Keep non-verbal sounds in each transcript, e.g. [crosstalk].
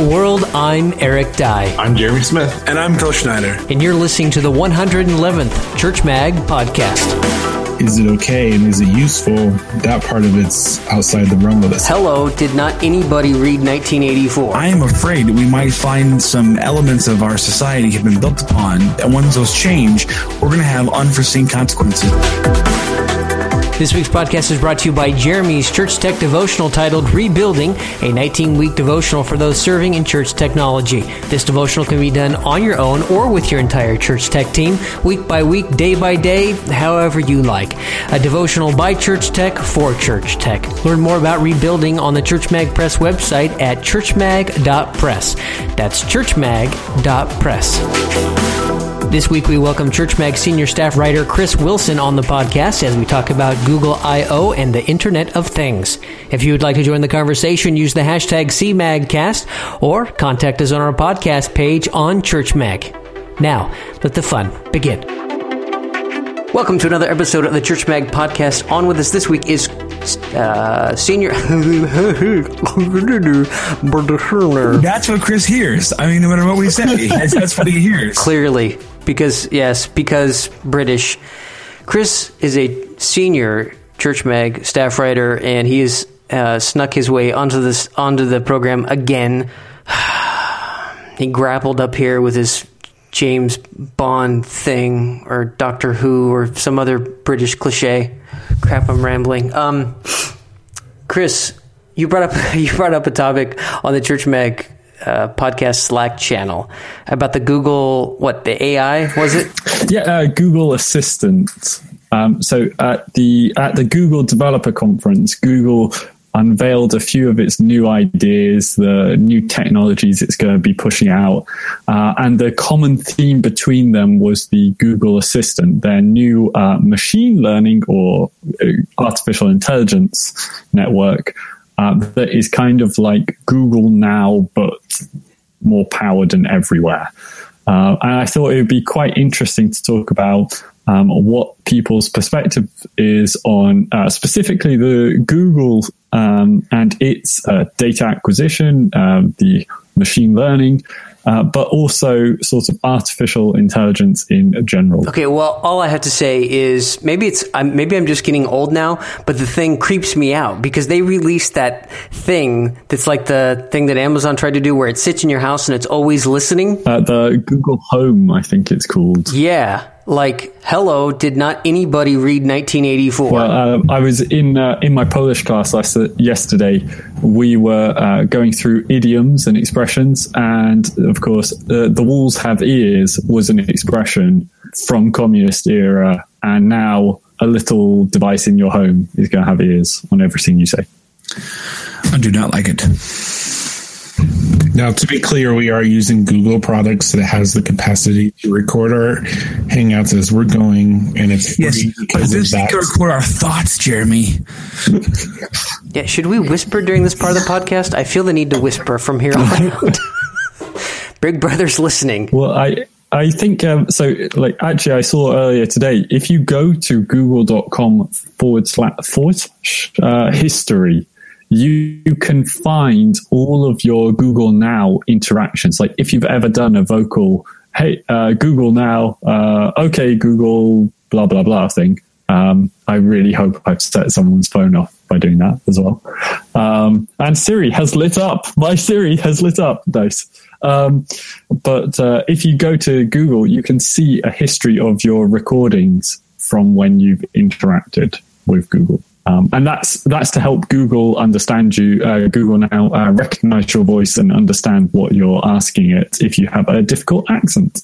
Hello, world. I'm Eric Dye. I'm Jeremy Smith. And I'm Phil Schneider. And you're listening to the 111th Church Mag podcast. Is it okay and is it useful? That part of it's outside the realm of this. Hello, did not anybody read 1984? I am afraid we might find some elements of our society have been built upon, and once those change, we're going to have unforeseen consequences. This week's podcast is brought to you by Jeremy's Church Tech devotional titled Rebuilding, a 19 week devotional for those serving in church technology. This devotional can be done on your own or with your entire church tech team, week by week, day by day, however you like. A devotional by Church Tech for Church Tech. Learn more about rebuilding on the Church Mag Press website at churchmag.press. That's churchmag.press. This week, we welcome Church Mag senior staff writer Chris Wilson on the podcast as we talk about Google I/O and the Internet of Things. If you would like to join the conversation, use the hashtag CMagCast or contact us on our podcast page on Church Mag. Now, let the fun begin. Welcome to another episode of the Church Mag podcast. On with us this week is uh, senior. [laughs] That's what Chris hears. I mean, no matter what we say, that's, that's what he hears. Clearly, because yes, because British. Chris is a senior Church Mag staff writer, and he has uh, snuck his way onto this onto the program again. [sighs] he grappled up here with his James Bond thing, or Doctor Who, or some other British cliche. Crap, I'm rambling. Um, Chris, you brought up [laughs] you brought up a topic on the Church Mag uh, podcast Slack channel about the Google what the AI was it? [laughs] Yeah, uh, Google Assistant. Um, so at the at the Google Developer Conference, Google unveiled a few of its new ideas, the new technologies it's going to be pushing out, uh, and the common theme between them was the Google Assistant, their new uh, machine learning or uh, artificial intelligence network that is kind of like Google now, but more powered and everywhere. Uh, and I thought it would be quite interesting to talk about um, what people's perspective is on uh, specifically the Google um, and its uh, data acquisition, um, the machine learning, uh, but also sort of artificial intelligence in general. Okay, well, all I have to say is maybe it's I'm, maybe I'm just getting old now, but the thing creeps me out because they released that thing that's like the thing that Amazon tried to do, where it sits in your house and it's always listening. Uh, the Google Home, I think it's called. Yeah, like hello did not anybody read 1984 well uh, i was in uh, in my polish class last, yesterday. We were uh, going through idioms and expressions and of course uh, the walls have ears was an expression from communist era and now a little device in your home is going to have ears on everything you say. I do not like it now, to be clear, we are using Google products that has the capacity to record our Hangouts as we're going, and it's yes, but this can record our thoughts, Jeremy. [laughs] yeah, should we whisper during this part of the podcast? I feel the need to whisper from here on [laughs] out. [laughs] Big Brother's listening. Well, I I think um, so. Like, actually, I saw earlier today. If you go to google.com forward slash forward slash uh, history, you can find all of your Google Now interactions. Like if you've ever done a vocal, hey, uh, Google Now, uh, okay, Google, blah, blah, blah thing. Um, I really hope I've set someone's phone off by doing that as well. Um, and Siri has lit up. My Siri has lit up. Nice. Um, but uh, if you go to Google, you can see a history of your recordings from when you've interacted with Google. Um, and that's that's to help Google understand you. Uh, Google now uh, recognize your voice and understand what you're asking it if you have a difficult accent.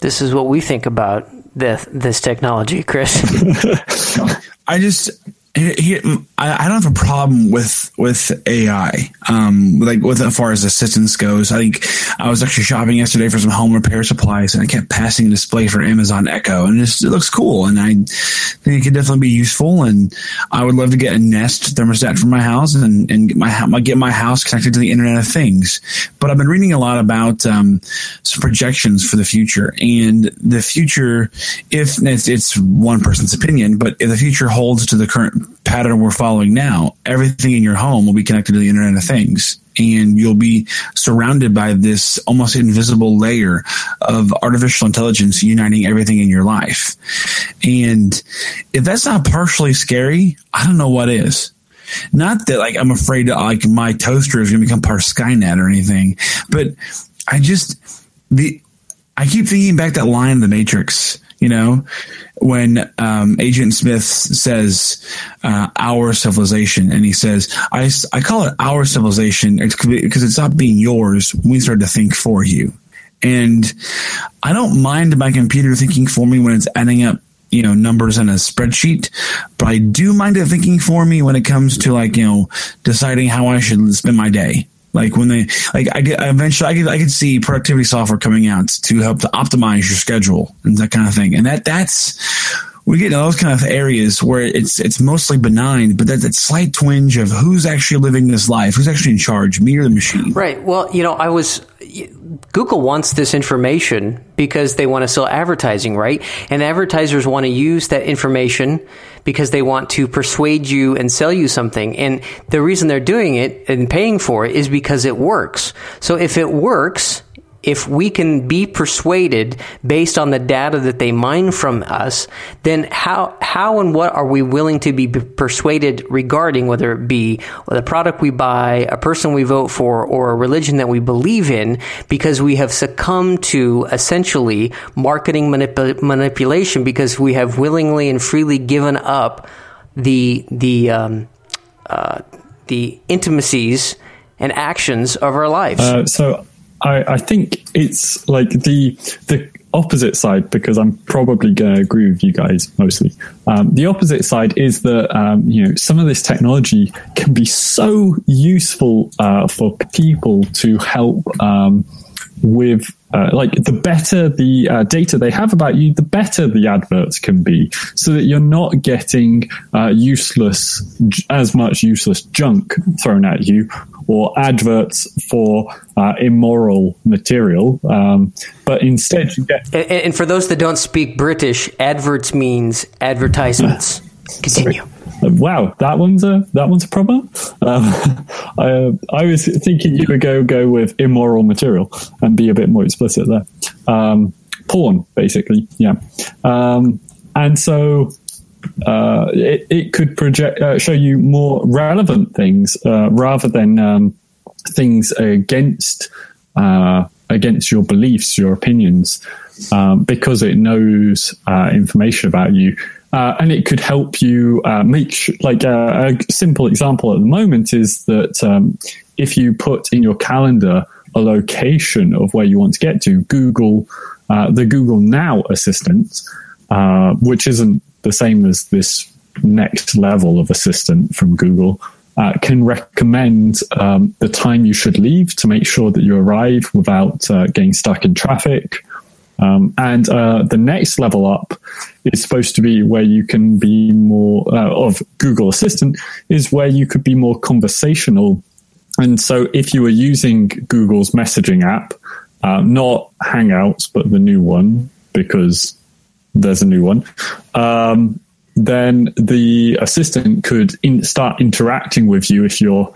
This is what we think about this this technology, Chris. [laughs] [laughs] I just he, I, don't have a problem with with AI, um, like with as far as assistance goes. I think I was actually shopping yesterday for some home repair supplies, and I kept passing a display for Amazon Echo, and it, just, it looks cool, and I think it could definitely be useful. And I would love to get a Nest thermostat for my house and and get my get my house connected to the Internet of Things. But I've been reading a lot about um, some projections for the future, and the future, if it's, it's one person's opinion, but if the future holds to the current pattern we're following now, everything in your home will be connected to the Internet of Things. and you'll be surrounded by this almost invisible layer of artificial intelligence uniting everything in your life. And if that's not partially scary, I don't know what is. Not that like I'm afraid that like my toaster is going to become part of Skynet or anything, but I just the I keep thinking back that line in the Matrix, you know, when um, Agent Smith says uh, "our civilization," and he says, "I I call it our civilization because it's not being yours. We start to think for you." And I don't mind my computer thinking for me when it's adding up you know numbers in a spreadsheet but i do mind it thinking for me when it comes to like you know deciding how i should spend my day like when they like i get eventually i could i could see productivity software coming out to help to optimize your schedule and that kind of thing and that that's we get in those kind of areas where it's it's mostly benign, but that, that slight twinge of who's actually living this life, who's actually in charge, me or the machine. Right. Well, you know, I was Google wants this information because they want to sell advertising, right? And advertisers want to use that information because they want to persuade you and sell you something. And the reason they're doing it and paying for it is because it works. So if it works, if we can be persuaded based on the data that they mine from us, then how how and what are we willing to be persuaded regarding whether it be the product we buy, a person we vote for, or a religion that we believe in, because we have succumbed to essentially marketing manip- manipulation because we have willingly and freely given up the the um, uh, the intimacies and actions of our lives. Uh, so I, I think it's like the the opposite side because I'm probably going to agree with you guys mostly. Um, the opposite side is that um, you know some of this technology can be so useful uh, for people to help um, with. Uh, like the better the uh, data they have about you, the better the adverts can be, so that you're not getting uh, useless as much useless junk thrown at you, or adverts for uh, immoral material, um, but instead you get. And, and, for those that don't speak British, adverts means advertisements. [laughs] Continue. Wow, that one's a that one's a problem. Um, [laughs] I, I was thinking you would go go with immoral material and be a bit more explicit there. Um, porn, basically, yeah. Um, and so uh, it, it could project uh, show you more relevant things uh, rather than um, things against uh, against your beliefs, your opinions, um, because it knows uh, information about you. Uh, and it could help you make sh- like a simple example at the moment is that um, if you put in your calendar a location of where you want to get to, Google, the Google Now assistant, which isn't the same as this next level of assistant from Google, uh, can recommend um, the time you should leave to make sure that you arrive without uh, getting stuck in traffic. Um, and uh, the next level up is supposed to be where you can be more uh, of Google Assistant is where you could be more conversational. And so, if you were using Google's messaging app, uh, not Hangouts, but the new one, because there's a new one, um, then the assistant could in, start interacting with you if you're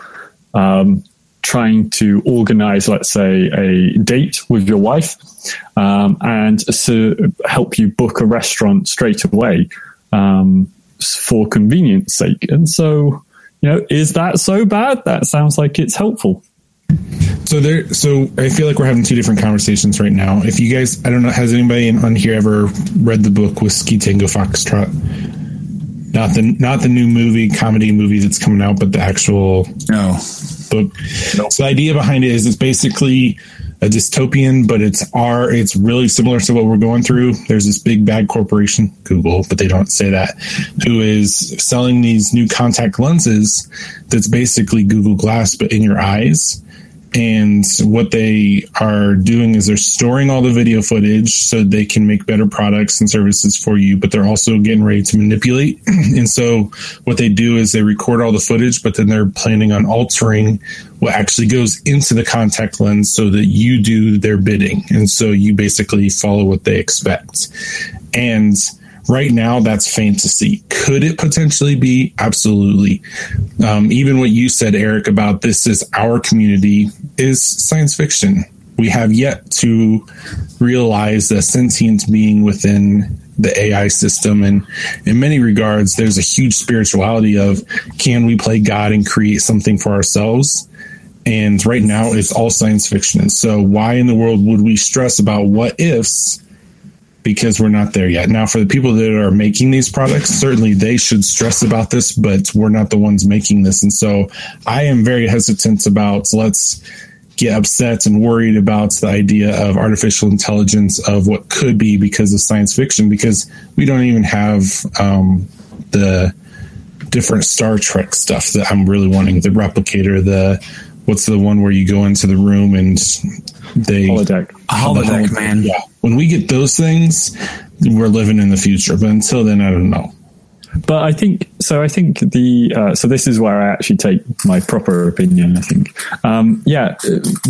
um, trying to organize, let's say, a date with your wife um, and to help you book a restaurant straight away um, for convenience sake. And so, you know, is that so bad? That sounds like it's helpful. So there, so I feel like we're having two different conversations right now. If you guys, I don't know, has anybody on here ever read the book Whiskey Tango Foxtrot? Not the not the new movie comedy movie that's coming out, but the actual no book. No. So the idea behind it is it's basically a dystopian, but it's our it's really similar to what we're going through. There's this big bad corporation, Google, but they don't say that, who is selling these new contact lenses that's basically Google Glass but in your eyes and what they are doing is they're storing all the video footage so they can make better products and services for you but they're also getting ready to manipulate. [clears throat] And so what they do is they record all the footage but then they're planning on altering what actually goes into the contact lens so that you do their bidding. And so you basically follow what they expect. And right now that's fantasy. Could it potentially be? Absolutely. Um, even what you said, Eric, about this is our community is science fiction. We have yet to realize the sentient being within the AI system. And in many regards, there's a huge spirituality of can we play God and create something for ourselves? And right now, it's all science fiction. And so, why in the world would we stress about what ifs? Because we're not there yet. Now, for the people that are making these products, certainly they should stress about this, but we're not the ones making this. And so, I am very hesitant about let's get upset and worried about the idea of artificial intelligence of what could be because of science fiction because we don't even have um, the different Star Trek stuff that I'm really wanting the replicator the what's the one where you go into the room and they holodeck holodeck man yeah when we get those things we're living in the future but until then I don't know but I think so. I think the uh, so this is where I actually take my proper opinion. I think, um, yeah,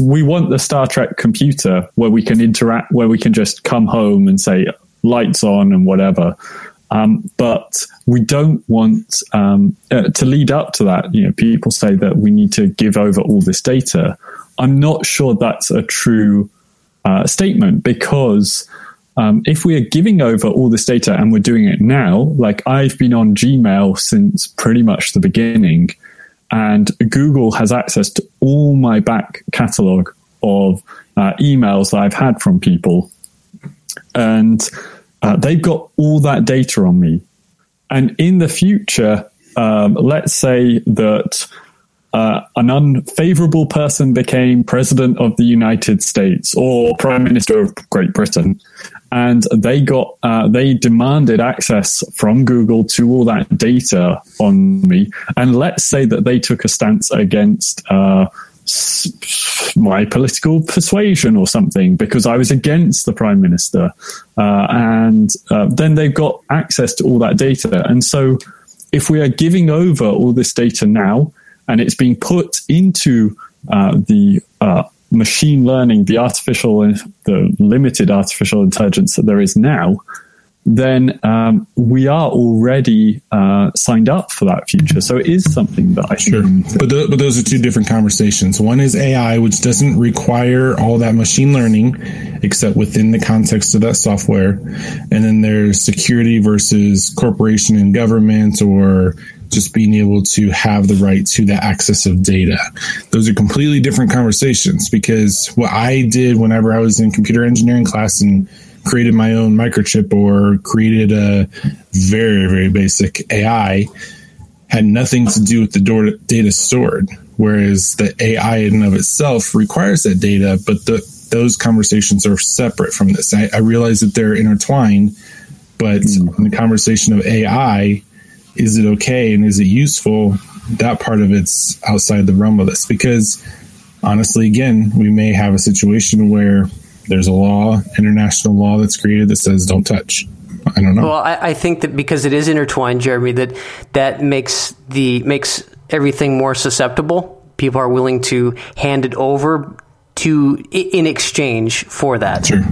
we want the Star Trek computer where we can interact, where we can just come home and say lights on and whatever. Um, but we don't want um, uh, to lead up to that. You know, people say that we need to give over all this data. I'm not sure that's a true uh, statement because um, if we are giving over all this data and we're doing it now, like I've been on Gmail since pretty much the beginning, and Google has access to all my back catalog of uh, emails that I've had from people, and uh, they've got all that data on me. And in the future, um, let's say that uh, an unfavorable person became president of the United States or prime minister of Great Britain, and they got uh, they demanded access from Google to all that data on me. And let's say that they took a stance against uh, my political persuasion or something because I was against the prime minister, uh, and uh, then they've got access to all that data. And so, if we are giving over all this data now, and it's being put into uh, the uh, machine learning, the artificial, the limited artificial intelligence that there is now, then um, we are already uh, signed up for that future. So it is something that I sure. But, th- but those are two different conversations. One is AI, which doesn't require all that machine learning, except within the context of that software. And then there's security versus corporation and government or just being able to have the right to the access of data. Those are completely different conversations because what I did whenever I was in computer engineering class and created my own microchip or created a very, very basic AI had nothing to do with the data stored. Whereas the AI in and of itself requires that data, but the, those conversations are separate from this. I, I realize that they're intertwined, but mm. in the conversation of AI, is it okay and is it useful? That part of it's outside the realm of this because honestly, again, we may have a situation where there's a law, international law that's created that says don't touch. I don't know. Well, I, I think that because it is intertwined, Jeremy, that that makes the makes everything more susceptible. People are willing to hand it over to in exchange for that. Sure,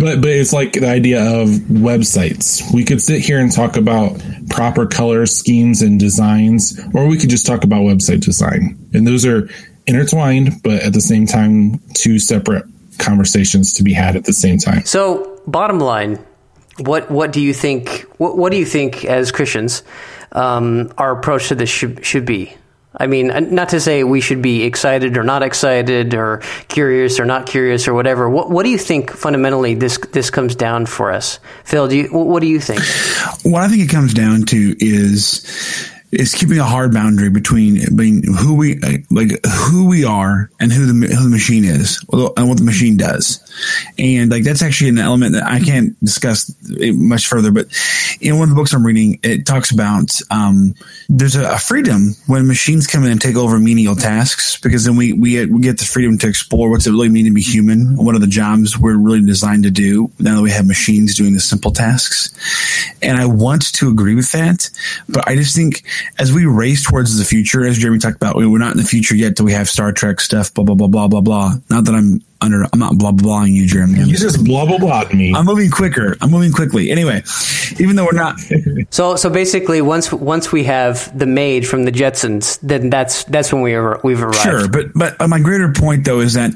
but but it's like the idea of websites. We could sit here and talk about proper color schemes and designs, or we could just talk about website design, and those are intertwined, but at the same time, two separate conversations to be had at the same time. So, bottom line, what what do you think? What, what do you think as Christians? Um, our approach to this should should be. I mean, not to say we should be excited or not excited or curious or not curious or whatever. What, what do you think fundamentally this this comes down for us, Phil? Do you what do you think? What I think it comes down to is is keeping a hard boundary between, between who we like who we are and who the who the machine is and what the machine does, and like that's actually an element that I can't discuss much further. But in one of the books I'm reading, it talks about um, there's a, a, freedom when machines come in and take over menial tasks because then we we we get the freedom to explore what's it really mean to be human. What are the jobs we're really designed to do now that we have machines doing the simple tasks? And I want to agree with that, but I just think as we race towards the future, as Jeremy talked about, we're not in the future yet till we have Star Trek stuff, blah, blah, blah, blah, blah, blah. Not that I'm under. I'm not blah blah, blahing you, Jeremy. You just blah blah blah me. I'm moving quicker. I'm moving quickly. Anyway, even though we're not. So so basically, once once we have the maid from the Jetsons, then that's that's when we are, we've arrived. Sure, but but my greater point though is that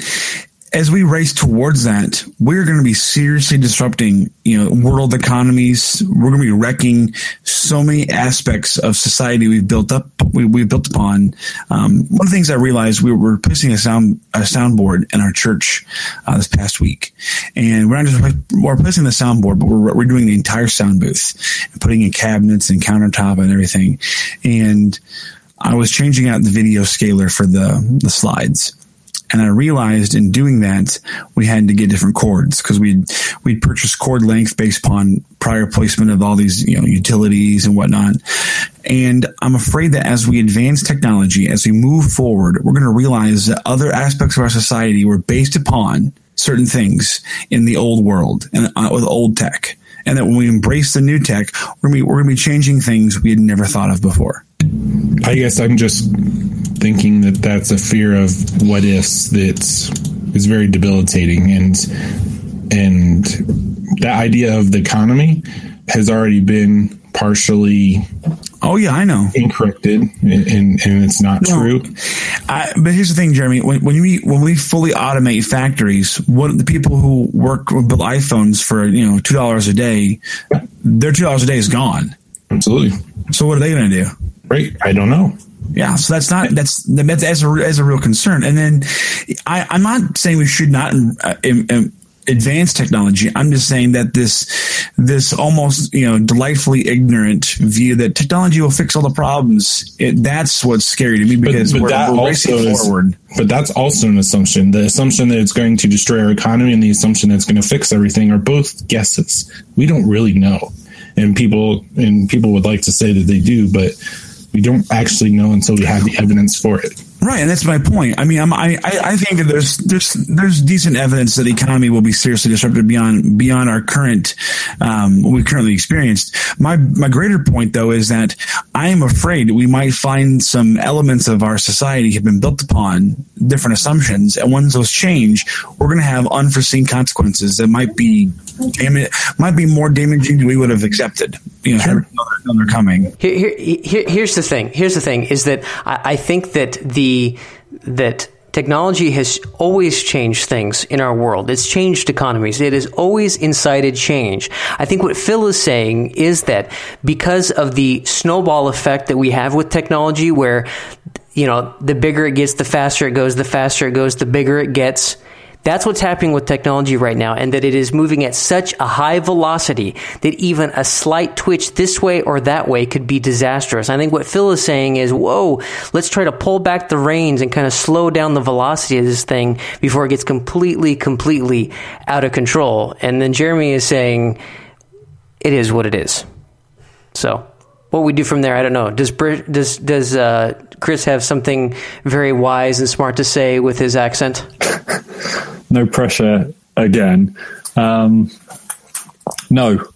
as we race towards that, we're going to be seriously disrupting, you know, world economies. We're going to be wrecking so many aspects of society we've built up, we, we've built upon. Um, one of the things I realized we were placing a sound, a soundboard in our church uh, this past week, and we're not just we're placing the soundboard, but we're we're doing the entire sound booth and putting in cabinets and countertop and everything, and I was changing out the video scaler for the the slides and I realized in doing that, we had to get different cords because we'd, we'd purchased cord length based upon prior placement of all these, you know, utilities and whatnot. And I'm afraid that as we advance technology, as we move forward, we're going to realize that other aspects of our society were based upon certain things in the old world and uh, with old tech. And that when we embrace the new tech, we're going, to be, we're going to be changing things we had never thought of before. I guess I'm just thinking that that's a fear of what ifs that is very debilitating, and and that idea of the economy has already been partially Oh yeah, I know. incorrected, and, and, and it's not No. true. I, but here's the thing, Jeremy. When, when we when we fully automate factories, what the people who work with build iPhones for you know two dollars a day, their two dollars a day is gone. Absolutely So what are they going to do? right. I don't know. Yeah, so that's not that's that's as a as a real concern. And then I, I'm not saying we should not uh, im- im- advance technology. I'm just saying that this this almost you know delightfully ignorant view that technology will fix all the problems. It, that's what's scary to me because but we're, that we're also racing is, forward. but that's also an assumption. The assumption that it's going to destroy our economy and the assumption that it's going to fix everything are both guesses. We don't really know, and people and people would like to say that they do, but we don't actually know until we have the evidence for it. Right, and that's my point. I mean, I'm, I I think that there's there's there's decent evidence that the economy will be seriously disrupted beyond beyond our current um, what we currently experienced. My my greater point though is that I am afraid we might find some elements of our society have been built upon different assumptions, and once those change, we're going to have unforeseen consequences that might be dam- might be more damaging than we would have accepted. You know, Sure. they're coming. Here, here, here, here's the thing. Here's the thing: is that I, I think that the that technology has always changed things in our world. It's changed economies. It has always incited change. I think what Phil is saying is that because of the snowball effect that we have with technology, where you know the bigger it gets, the faster it goes, the faster it goes, the bigger it gets. That's what's happening with technology right now, and that it is moving at such a high velocity that even a slight twitch this way or that way could be disastrous. I think what Phil is saying is, whoa, let's try to pull back the reins and kind of slow down the velocity of this thing before it gets completely, completely out of control. And then Jeremy is saying, it is what it is. So, what we do from there, I don't know. Does does does uh, Chris have something very wise and smart to say with his accent? No pressure again. Um, no,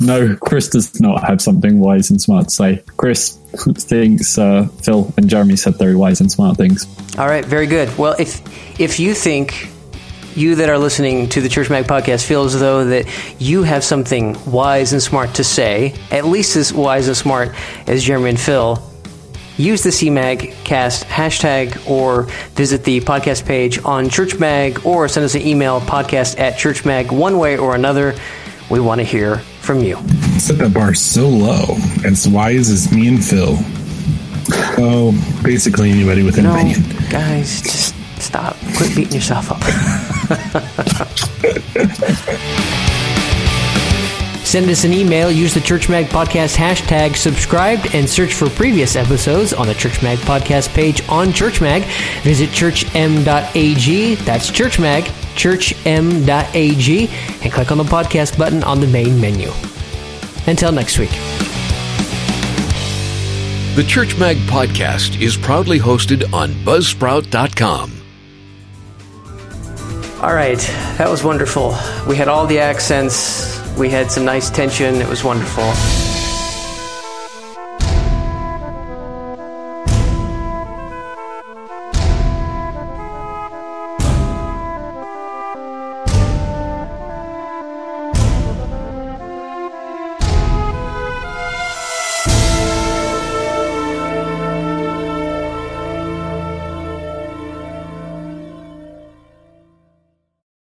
no, Chris does not have something wise and smart to say. Chris thinks uh, Phil and Jeremy said very wise and smart things. All right, very good. Well, if if you think you that are listening to the Church Mag podcast feel as though that you have something wise and smart to say, at least as wise and smart as Jeremy and Phil, use the CMAG cast hashtag or visit the podcast page on ChurchMag or send us an email podcast at ChurchMag one way or another. We want to hear from you. Set that bar so low, as wise as me and Phil. So basically, anybody with an No, opinion. guys, just stop. Quit beating yourself up. [laughs] Send us an email, use the Church Mag Podcast hashtag subscribed, and search for previous episodes on the Church Mag Podcast page on Church Mag. Visit churchm.ag, that's Church Mag, churchm.ag, and click on the podcast button on the main menu. Until next week. The Church Mag podcast is proudly hosted on Buzzsprout.com. All right, that was wonderful. We had all the accents, we had some nice tension, it was wonderful.